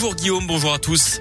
Bonjour Guillaume, bonjour à tous.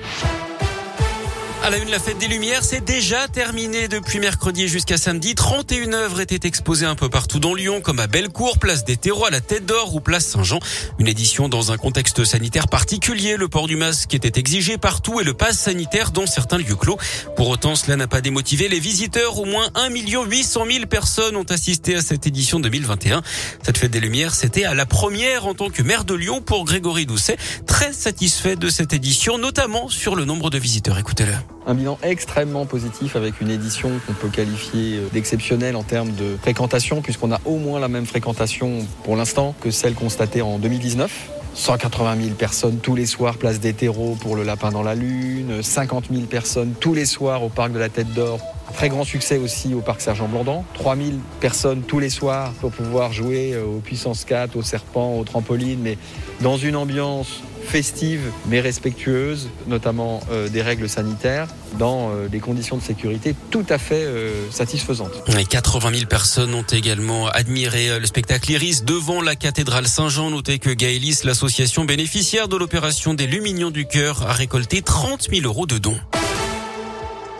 À la une, la fête des Lumières, c'est déjà terminé depuis mercredi jusqu'à samedi. 31 œuvres étaient exposées un peu partout dans Lyon, comme à Bellecour, place des Terreaux, à la Tête d'Or ou place Saint-Jean. Une édition dans un contexte sanitaire particulier. Le port du masque était exigé partout et le pass sanitaire dans certains lieux clos. Pour autant, cela n'a pas démotivé les visiteurs. Au moins 1 800 000 personnes ont assisté à cette édition 2021. Cette fête des Lumières, c'était à la première en tant que maire de Lyon pour Grégory Doucet. Très satisfait de cette édition, notamment sur le nombre de visiteurs. Écoutez-le un bilan extrêmement positif avec une édition qu'on peut qualifier euh, d'exceptionnelle en termes de fréquentation, puisqu'on a au moins la même fréquentation pour l'instant que celle constatée en 2019. 180 000 personnes tous les soirs, place des terreaux pour le lapin dans la lune, 50 000 personnes tous les soirs au parc de la Tête d'Or. Très grand succès aussi au parc Sergent Blandan. 000 personnes tous les soirs pour pouvoir jouer euh, aux puissances 4, aux serpents, aux trampolines, mais dans une ambiance festive mais respectueuse, notamment euh, des règles sanitaires, dans euh, des conditions de sécurité tout à fait satisfaisantes. Et 80 000 personnes ont également admiré le spectacle Iris devant la cathédrale Saint-Jean. Notez que Gaëlis, l'association bénéficiaire de l'opération des Lumignons du Cœur, a récolté 30 000 euros de dons.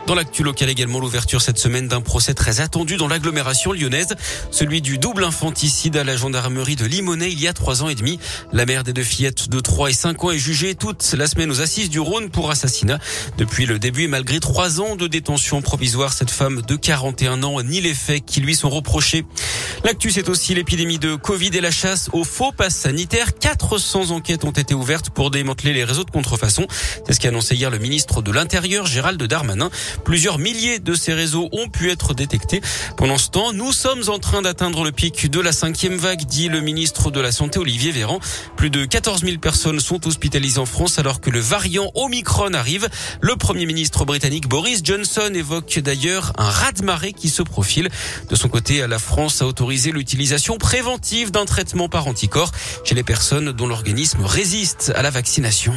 Dans l'actu local également, l'ouverture cette semaine d'un procès très attendu dans l'agglomération lyonnaise, celui du double infanticide à la gendarmerie de Limonest il y a trois ans et demi. La mère des deux fillettes de 3 et 5 ans est jugée toute la semaine aux assises du Rhône pour assassinat. Depuis le début et malgré trois ans de détention provisoire, cette femme de 41 ans nie les faits qui lui sont reprochés. L'actu, c'est aussi l'épidémie de Covid et la chasse aux faux passes sanitaires. 400 enquêtes ont été ouvertes pour démanteler les réseaux de contrefaçon. C'est ce qu'a annoncé hier le ministre de l'Intérieur, Gérald Darmanin. Plusieurs milliers de ces réseaux ont pu être détectés. Pendant ce temps, nous sommes en train d'atteindre le pic de la cinquième vague, dit le ministre de la Santé, Olivier Véran. Plus de 14 000 personnes sont hospitalisées en France alors que le variant Omicron arrive. Le premier ministre britannique Boris Johnson évoque d'ailleurs un raz-de-marée qui se profile. De son côté, la France a autorisé l'utilisation préventive d'un traitement par anticorps chez les personnes dont l'organisme résiste à la vaccination.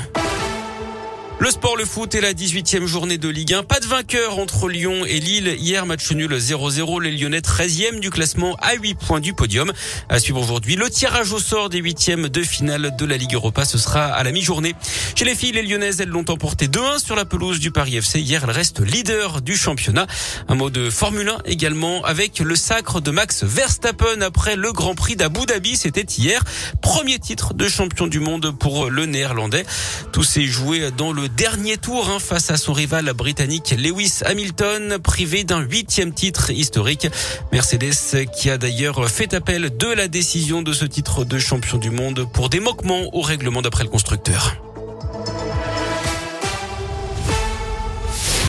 Le sport, le foot et la 18e journée de Ligue 1. Pas de vainqueur entre Lyon et Lille. Hier, match nul 0-0. Les Lyonnais 13e du classement à 8 points du podium. À suivre aujourd'hui, le tirage au sort des huitièmes de finale de la Ligue Europa. Ce sera à la mi-journée. Chez les filles, les Lyonnaises, elles l'ont emporté 2-1 sur la pelouse du Paris FC. Hier, elles restent leader du championnat. Un mot de Formule 1 également avec le sacre de Max Verstappen après le Grand Prix d'Abu Dhabi. C'était hier. Premier titre de champion du monde pour le néerlandais. Tout s'est joué dans le dernier tour hein, face à son rival britannique Lewis Hamilton, privé d'un huitième titre historique. Mercedes qui a d'ailleurs fait appel de la décision de ce titre de champion du monde pour des moquements au règlement d'après le constructeur.